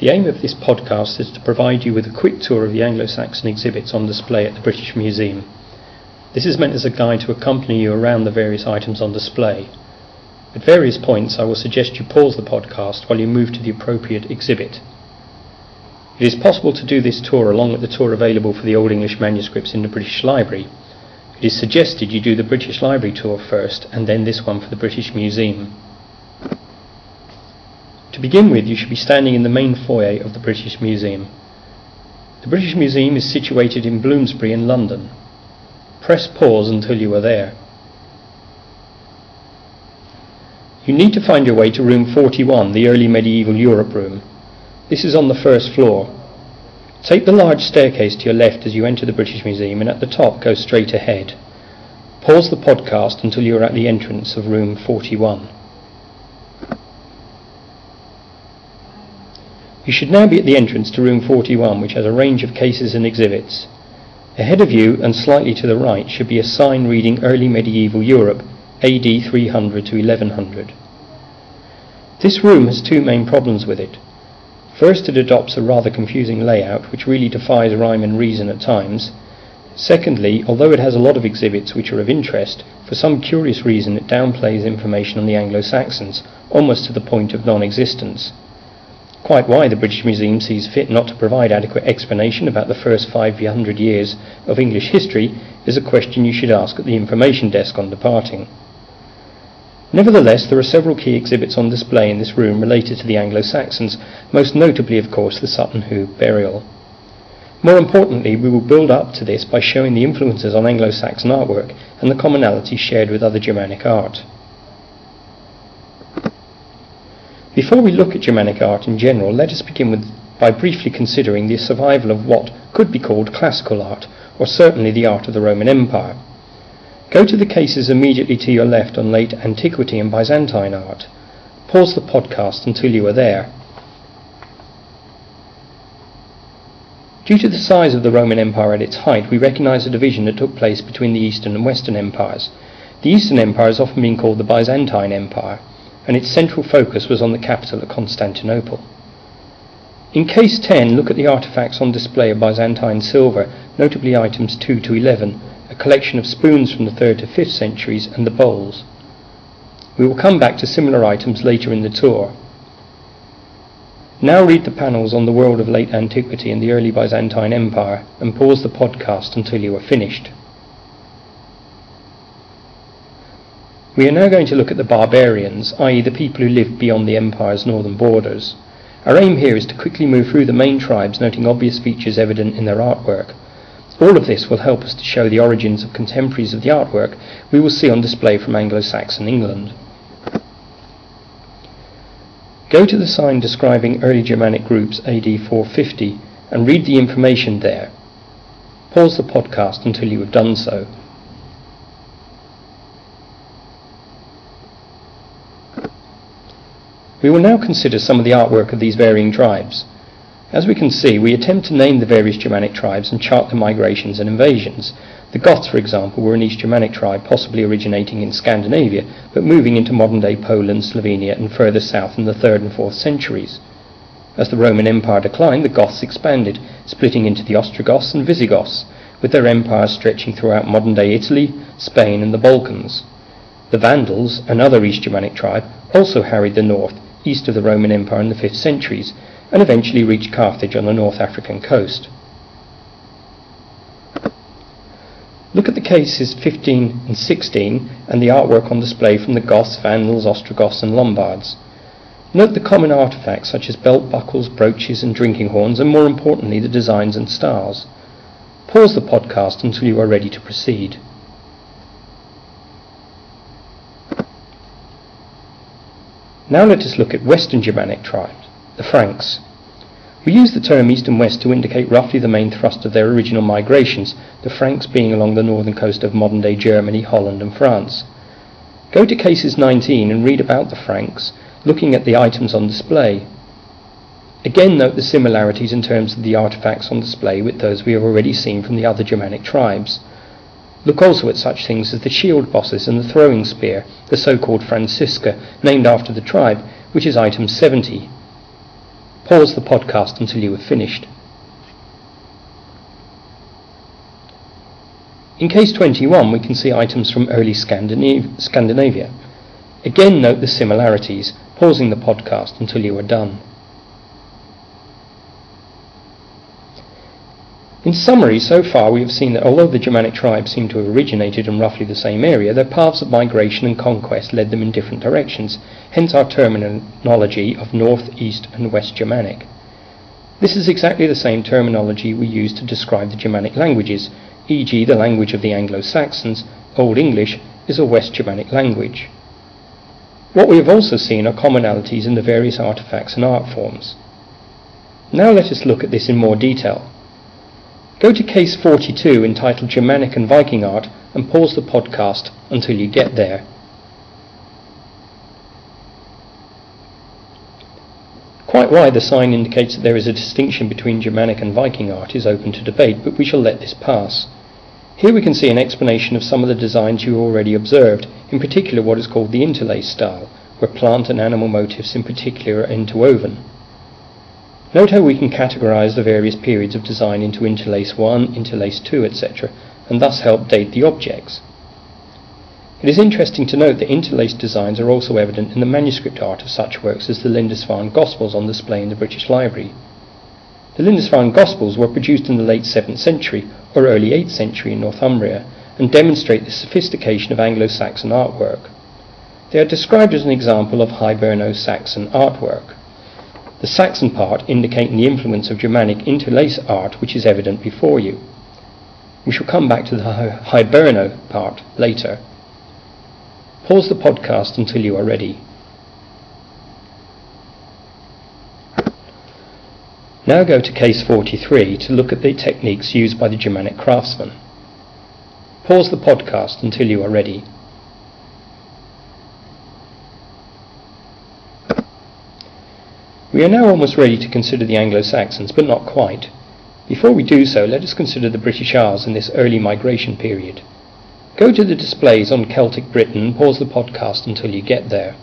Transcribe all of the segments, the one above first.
The aim of this podcast is to provide you with a quick tour of the Anglo-Saxon exhibits on display at the British Museum. This is meant as a guide to accompany you around the various items on display. At various points I will suggest you pause the podcast while you move to the appropriate exhibit. It is possible to do this tour along with the tour available for the Old English manuscripts in the British Library. It is suggested you do the British Library tour first and then this one for the British Museum. To begin with, you should be standing in the main foyer of the British Museum. The British Museum is situated in Bloomsbury in London. Press pause until you are there. You need to find your way to room 41, the early medieval Europe room. This is on the first floor. Take the large staircase to your left as you enter the British Museum and at the top go straight ahead. Pause the podcast until you are at the entrance of room 41. You should now be at the entrance to room 41, which has a range of cases and exhibits. Ahead of you and slightly to the right should be a sign reading Early Medieval Europe, AD 300 to 1100. This room has two main problems with it. First, it adopts a rather confusing layout, which really defies rhyme and reason at times. Secondly, although it has a lot of exhibits which are of interest, for some curious reason it downplays information on the Anglo-Saxons, almost to the point of non-existence. Quite why the British Museum sees fit not to provide adequate explanation about the first 500 years of English history is a question you should ask at the information desk on departing. Nevertheless, there are several key exhibits on display in this room related to the Anglo-Saxons, most notably, of course, the Sutton Hoo burial. More importantly, we will build up to this by showing the influences on Anglo-Saxon artwork and the commonalities shared with other Germanic art. Before we look at Germanic art in general, let us begin with, by briefly considering the survival of what could be called classical art, or certainly the art of the Roman Empire. Go to the cases immediately to your left on late antiquity and Byzantine art. Pause the podcast until you are there. Due to the size of the Roman Empire at its height, we recognize a division that took place between the Eastern and Western empires. The Eastern Empire has often been called the Byzantine Empire and its central focus was on the capital at Constantinople. In case 10, look at the artifacts on display of Byzantine silver, notably items 2 to 11, a collection of spoons from the 3rd to 5th centuries, and the bowls. We will come back to similar items later in the tour. Now read the panels on the world of late antiquity and the early Byzantine Empire and pause the podcast until you are finished. We are now going to look at the barbarians, i.e., the people who lived beyond the empire's northern borders. Our aim here is to quickly move through the main tribes, noting obvious features evident in their artwork. All of this will help us to show the origins of contemporaries of the artwork we will see on display from Anglo-Saxon England. Go to the sign describing early Germanic groups AD 450 and read the information there. Pause the podcast until you have done so. We will now consider some of the artwork of these varying tribes. As we can see, we attempt to name the various Germanic tribes and chart their migrations and invasions. The Goths, for example, were an East Germanic tribe, possibly originating in Scandinavia, but moving into modern-day Poland, Slovenia, and further south in the 3rd and 4th centuries. As the Roman Empire declined, the Goths expanded, splitting into the Ostrogoths and Visigoths, with their empires stretching throughout modern-day Italy, Spain, and the Balkans. The Vandals, another East Germanic tribe, also harried the north, east of the Roman Empire in the 5th centuries, and eventually reached Carthage on the North African coast. Look at the cases 15 and 16 and the artwork on display from the Goths, Vandals, Ostrogoths, and Lombards. Note the common artifacts such as belt buckles, brooches, and drinking horns, and more importantly, the designs and stars. Pause the podcast until you are ready to proceed. Now let us look at Western Germanic tribes, the Franks. We use the term East and West to indicate roughly the main thrust of their original migrations, the Franks being along the northern coast of modern-day Germany, Holland and France. Go to cases 19 and read about the Franks, looking at the items on display. Again note the similarities in terms of the artifacts on display with those we have already seen from the other Germanic tribes. Look also at such things as the shield bosses and the throwing spear, the so-called francisca, named after the tribe, which is item 70. Pause the podcast until you have finished. In case 21, we can see items from early Scandinavia. Again, note the similarities, pausing the podcast until you are done. Summary, so far we have seen that although the Germanic tribes seem to have originated in roughly the same area, their paths of migration and conquest led them in different directions, hence our terminology of North, East, and West Germanic. This is exactly the same terminology we use to describe the Germanic languages, e.g., the language of the Anglo Saxons, Old English, is a West Germanic language. What we have also seen are commonalities in the various artifacts and art forms. Now let us look at this in more detail. Go to case 42 entitled Germanic and Viking Art and pause the podcast until you get there. Quite why the sign indicates that there is a distinction between Germanic and Viking art is open to debate, but we shall let this pass. Here we can see an explanation of some of the designs you already observed, in particular what is called the interlace style, where plant and animal motifs in particular are interwoven. Note how we can categorize the various periods of design into interlace 1, interlace 2, etc., and thus help date the objects. It is interesting to note that interlaced designs are also evident in the manuscript art of such works as the Lindisfarne Gospels on display in the British Library. The Lindisfarne Gospels were produced in the late 7th century or early 8th century in Northumbria and demonstrate the sophistication of Anglo-Saxon artwork. They are described as an example of Hiberno-Saxon artwork the Saxon part indicating the influence of Germanic interlace art which is evident before you. We shall come back to the Hiberno part later. Pause the podcast until you are ready. Now go to case 43 to look at the techniques used by the Germanic craftsmen. Pause the podcast until you are ready. We are now almost ready to consider the Anglo-Saxons, but not quite. Before we do so, let us consider the British Isles in this early migration period. Go to the displays on Celtic Britain and pause the podcast until you get there.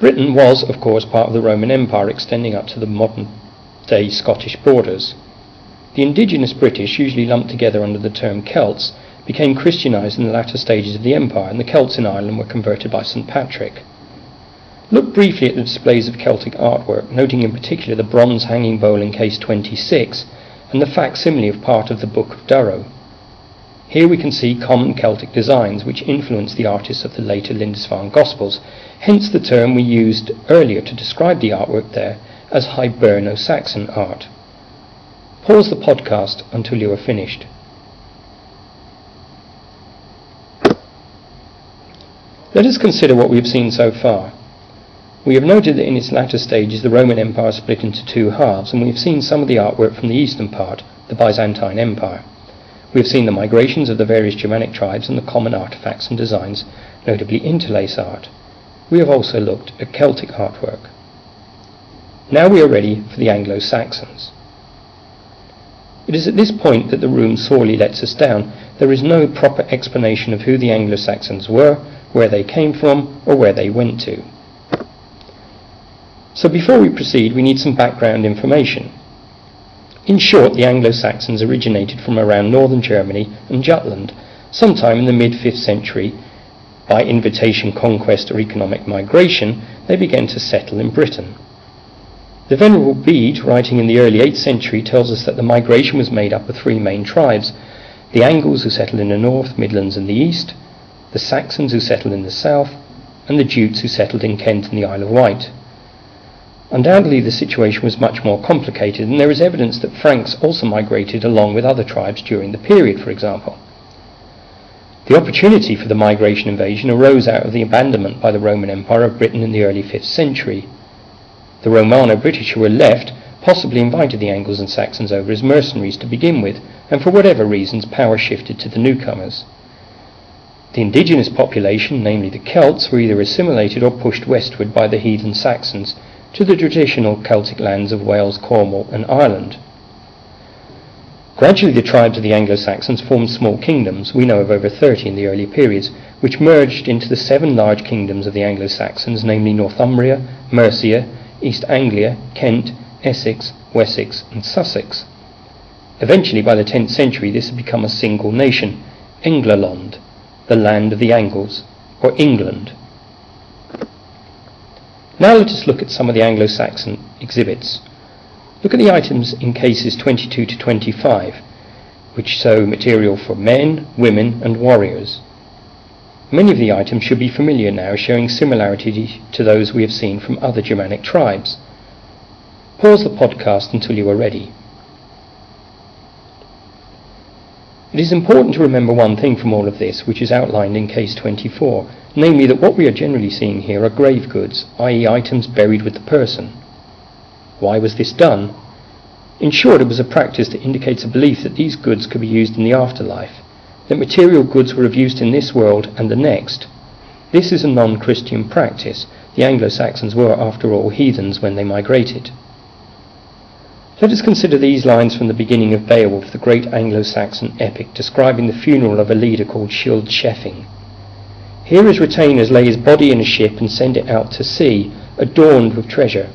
Britain was, of course, part of the Roman Empire extending up to the modern day Scottish borders. The indigenous British, usually lumped together under the term Celts, became Christianized in the latter stages of the empire, and the Celts in Ireland were converted by St. Patrick. Look briefly at the displays of Celtic artwork, noting in particular the bronze hanging bowl in case 26 and the facsimile of part of the Book of Durrow. Here we can see common Celtic designs which influenced the artists of the later Lindisfarne Gospels, hence the term we used earlier to describe the artwork there as Hiberno-Saxon art. Pause the podcast until you are finished. Let us consider what we have seen so far. We have noted that in its latter stages the Roman Empire split into two halves, and we have seen some of the artwork from the eastern part, the Byzantine Empire. We have seen the migrations of the various Germanic tribes and the common artifacts and designs, notably interlace art. We have also looked at Celtic artwork. Now we are ready for the Anglo-Saxons. It is at this point that the room sorely lets us down. There is no proper explanation of who the Anglo-Saxons were, where they came from, or where they went to. So before we proceed, we need some background information. In short, the Anglo-Saxons originated from around northern Germany and Jutland, sometime in the mid-5th century. By invitation, conquest, or economic migration, they began to settle in Britain. The Venerable Bede, writing in the early 8th century, tells us that the migration was made up of three main tribes the Angles, who settled in the north, Midlands, and the east, the Saxons, who settled in the south, and the Jutes, who settled in Kent and the Isle of Wight. Undoubtedly, the situation was much more complicated, and there is evidence that Franks also migrated along with other tribes during the period, for example. The opportunity for the migration invasion arose out of the abandonment by the Roman Empire of Britain in the early 5th century. The Romano British who were left possibly invited the Angles and Saxons over as mercenaries to begin with, and for whatever reasons power shifted to the newcomers. The indigenous population, namely the Celts, were either assimilated or pushed westward by the heathen Saxons, to the traditional Celtic lands of Wales, Cornwall, and Ireland. Gradually the tribes of the Anglo-Saxons formed small kingdoms, we know of over 30 in the early periods, which merged into the seven large kingdoms of the Anglo-Saxons, namely Northumbria, Mercia, East Anglia, Kent, Essex, Wessex and Sussex. Eventually, by the 10th century, this had become a single nation, Englaland, the land of the Angles, or England. Now let us look at some of the Anglo-Saxon exhibits. Look at the items in cases 22 to 25, which show material for men, women and warriors. Many of the items should be familiar now, showing similarity to those we have seen from other Germanic tribes. Pause the podcast until you are ready. It is important to remember one thing from all of this, which is outlined in case 24, namely that what we are generally seeing here are grave goods, i.e., items buried with the person. Why was this done? In short, it was a practice that indicates a belief that these goods could be used in the afterlife, that material goods were of use in this world and the next. This is a non Christian practice. The Anglo Saxons were, after all, heathens when they migrated. Let us consider these lines from the beginning of Beowulf, the great Anglo-Saxon epic, describing the funeral of a leader called Scyld Scefing. Here his retainers lay his body in a ship and send it out to sea, adorned with treasure.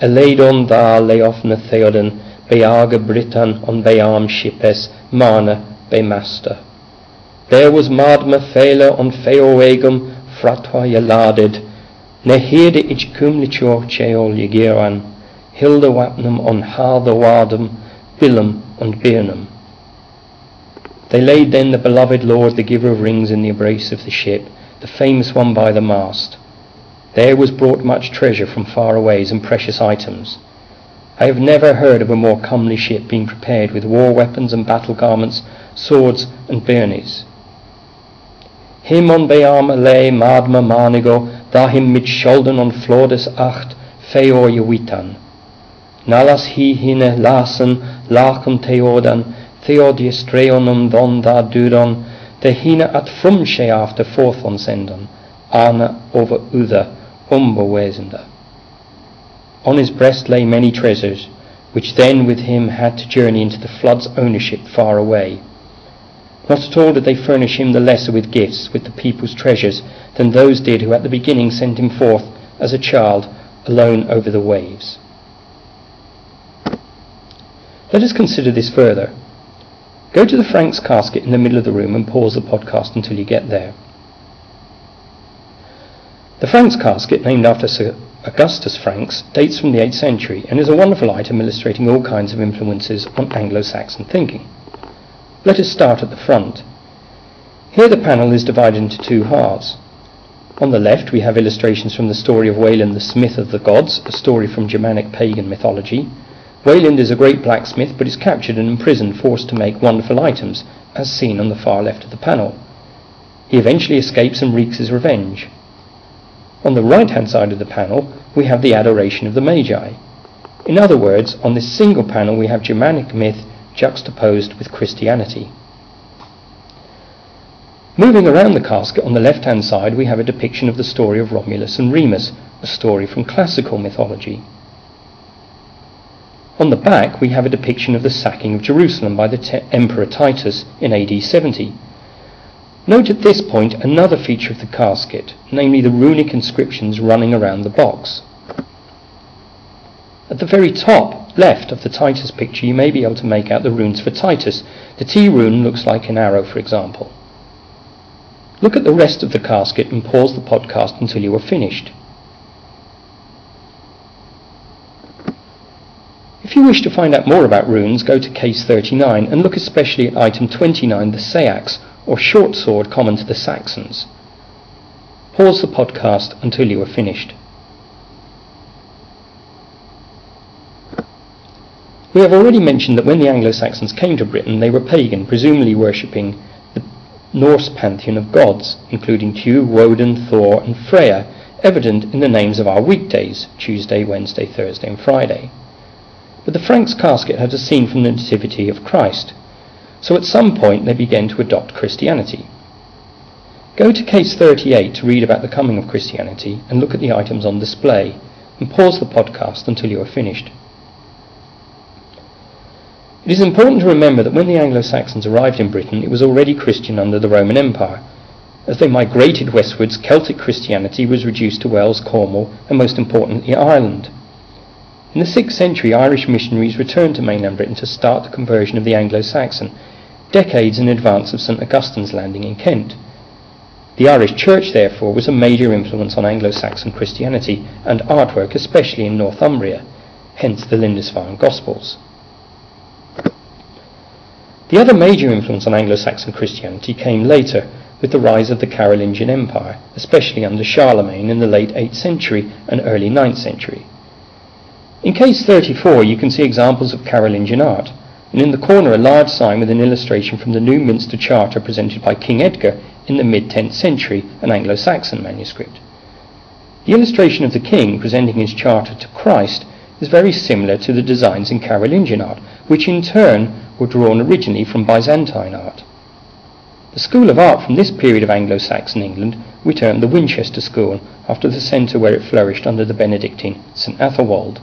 Eleidon da leofna theoden, beaga Britan on beam shipes, mana bemaster. There was Madma fela on feoegum, fratwa yaladed, ne hede ich cumlicio cheol yegiran, Hilda Wapnam on Hartha Wadam, Bilam and Birnam. They laid then the beloved Lord, the giver of rings, in the embrace of the ship, the famous one by the mast. There was brought much treasure from far aways and precious items. I have never heard of a more comely ship being prepared with war weapons and battle garments, swords and byrnies. Him on Beama lay Madma Manigo, da him mit Schulden on Flordes acht, Feor Yawitan. Nalas hi hine lasen lacum theodan, Theodius dreonum don da duron, de hine at frumsche after forthon sendon, ana over uther, umbo wesender. On his breast lay many treasures, which then with him had to journey into the flood's ownership far away. Not at all did they furnish him the lesser with gifts, with the people's treasures, than those did who at the beginning sent him forth as a child alone over the waves. Let us consider this further. Go to the Franks casket in the middle of the room and pause the podcast until you get there. The Franks casket, named after Sir Augustus Franks, dates from the 8th century and is a wonderful item illustrating all kinds of influences on Anglo-Saxon thinking. Let us start at the front. Here the panel is divided into two halves. On the left we have illustrations from the story of Wayland the Smith of the Gods, a story from Germanic pagan mythology, Wayland is a great blacksmith, but is captured and imprisoned, forced to make wonderful items, as seen on the far left of the panel. He eventually escapes and wreaks his revenge. On the right hand side of the panel, we have the adoration of the Magi. In other words, on this single panel, we have Germanic myth juxtaposed with Christianity. Moving around the casket on the left hand side, we have a depiction of the story of Romulus and Remus, a story from classical mythology. On the back, we have a depiction of the sacking of Jerusalem by the te- Emperor Titus in AD 70. Note at this point another feature of the casket, namely the runic inscriptions running around the box. At the very top left of the Titus picture, you may be able to make out the runes for Titus. The T rune looks like an arrow, for example. Look at the rest of the casket and pause the podcast until you are finished. If you wish to find out more about runes, go to case 39 and look especially at item 29, the seax, or short sword common to the Saxons. Pause the podcast until you are finished. We have already mentioned that when the Anglo-Saxons came to Britain, they were pagan, presumably worshipping the Norse pantheon of gods, including Tu, Woden, Thor, and Freya, evident in the names of our weekdays, Tuesday, Wednesday, Thursday, and Friday. But the Franks' casket had a scene from the Nativity of Christ, so at some point they began to adopt Christianity. Go to case 38 to read about the coming of Christianity and look at the items on display, and pause the podcast until you are finished. It is important to remember that when the Anglo-Saxons arrived in Britain, it was already Christian under the Roman Empire. As they migrated westwards, Celtic Christianity was reduced to Wales, Cornwall, and most importantly, Ireland. In the 6th century, Irish missionaries returned to mainland Britain to start the conversion of the Anglo-Saxon, decades in advance of St Augustine's landing in Kent. The Irish Church, therefore, was a major influence on Anglo-Saxon Christianity and artwork, especially in Northumbria, hence the Lindisfarne Gospels. The other major influence on Anglo-Saxon Christianity came later, with the rise of the Carolingian Empire, especially under Charlemagne in the late 8th century and early 9th century. In case 34 you can see examples of Carolingian art, and in the corner a large sign with an illustration from the New Minster Charter presented by King Edgar in the mid-10th century, an Anglo-Saxon manuscript. The illustration of the king presenting his charter to Christ is very similar to the designs in Carolingian art, which in turn were drawn originally from Byzantine art. The school of art from this period of Anglo-Saxon England we term the Winchester School, after the centre where it flourished under the Benedictine St Athelwold.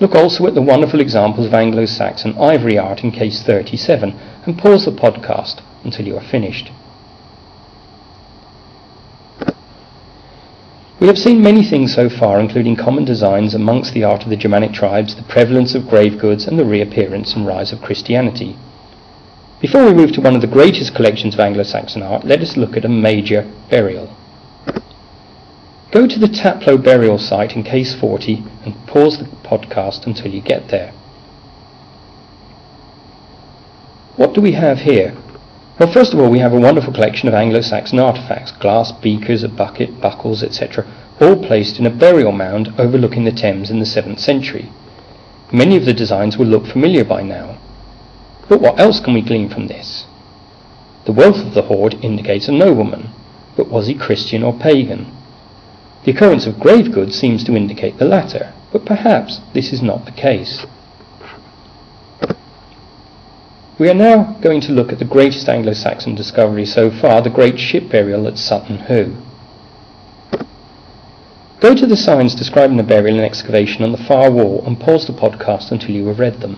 Look also at the wonderful examples of Anglo-Saxon ivory art in case 37 and pause the podcast until you are finished. We have seen many things so far, including common designs amongst the art of the Germanic tribes, the prevalence of grave goods, and the reappearance and rise of Christianity. Before we move to one of the greatest collections of Anglo-Saxon art, let us look at a major burial. Go to the Taplow burial site in case 40 and pause the podcast until you get there. What do we have here? Well, first of all, we have a wonderful collection of Anglo-Saxon artifacts, glass beakers, a bucket, buckles, etc., all placed in a burial mound overlooking the Thames in the 7th century. Many of the designs will look familiar by now. But what else can we glean from this? The wealth of the hoard indicates a nobleman, but was he Christian or pagan? The occurrence of grave goods seems to indicate the latter, but perhaps this is not the case. We are now going to look at the greatest Anglo-Saxon discovery so far, the great ship burial at Sutton Hoo. Go to the signs describing the burial and excavation on the far wall and pause the podcast until you have read them.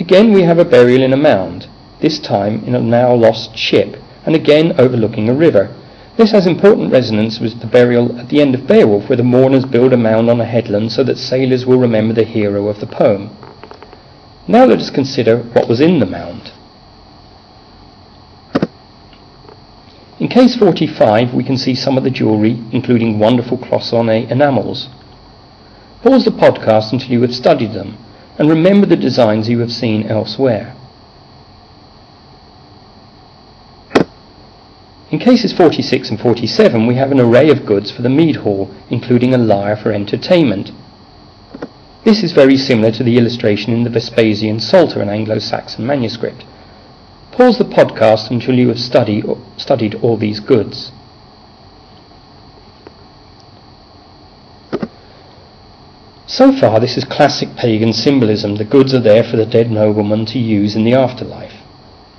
Again we have a burial in a mound, this time in a now lost ship, and again overlooking a river. This has important resonance with the burial at the end of Beowulf, where the mourners build a mound on a headland so that sailors will remember the hero of the poem. Now let us consider what was in the mound. In case 45 we can see some of the jewellery, including wonderful cloisonné enamels. Pause the podcast until you have studied them, and remember the designs you have seen elsewhere. In cases 46 and 47 we have an array of goods for the mead hall, including a lyre for entertainment, this is very similar to the illustration in the Vespasian Psalter, an Anglo-Saxon manuscript. Pause the podcast until you have study, studied all these goods. So far, this is classic pagan symbolism. The goods are there for the dead nobleman to use in the afterlife.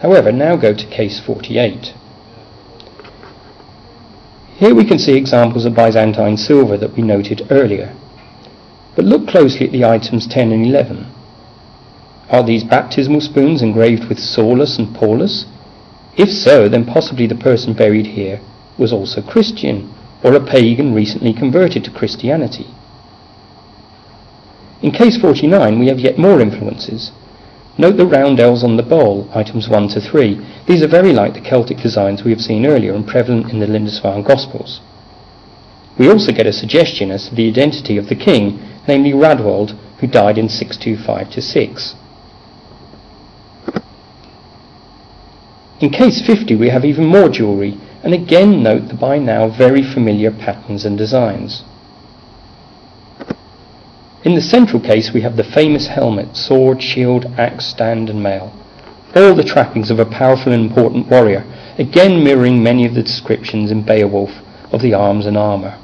However, now go to case 48. Here we can see examples of Byzantine silver that we noted earlier. But look closely at the items 10 and 11. Are these baptismal spoons engraved with Saulus and Paulus? If so, then possibly the person buried here was also Christian, or a pagan recently converted to Christianity. In case 49, we have yet more influences. Note the roundels on the bowl, items 1 to 3. These are very like the Celtic designs we have seen earlier and prevalent in the Lindisfarne Gospels. We also get a suggestion as to the identity of the king namely Raedwald, who died in 625-6. In case 50 we have even more jewellery, and again note the by now very familiar patterns and designs. In the central case we have the famous helmet, sword, shield, axe, stand and mail. All the trappings of a powerful and important warrior, again mirroring many of the descriptions in Beowulf of the arms and armour.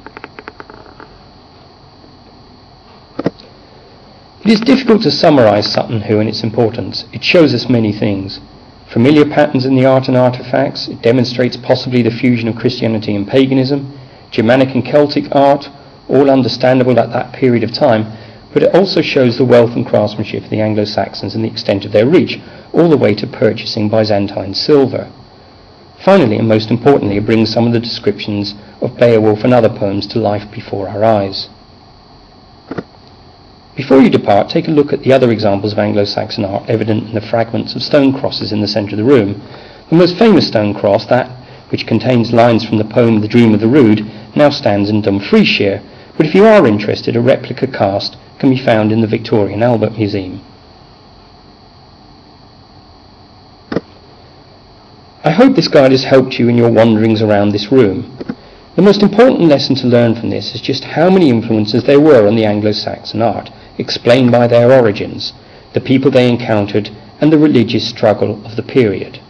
It is difficult to summarize Sutton Hoo and its importance. It shows us many things. Familiar patterns in the art and artifacts, it demonstrates possibly the fusion of Christianity and paganism, Germanic and Celtic art, all understandable at that period of time, but it also shows the wealth and craftsmanship of the Anglo-Saxons and the extent of their reach, all the way to purchasing Byzantine silver. Finally, and most importantly, it brings some of the descriptions of Beowulf and other poems to life before our eyes. Before you depart, take a look at the other examples of Anglo-Saxon art evident in the fragments of stone crosses in the centre of the room. The most famous stone cross, that which contains lines from the poem The Dream of the Rood, now stands in Dumfriesshire, but if you are interested, a replica cast can be found in the Victoria and Albert Museum. I hope this guide has helped you in your wanderings around this room. The most important lesson to learn from this is just how many influences there were on the Anglo-Saxon art, explained by their origins, the people they encountered, and the religious struggle of the period.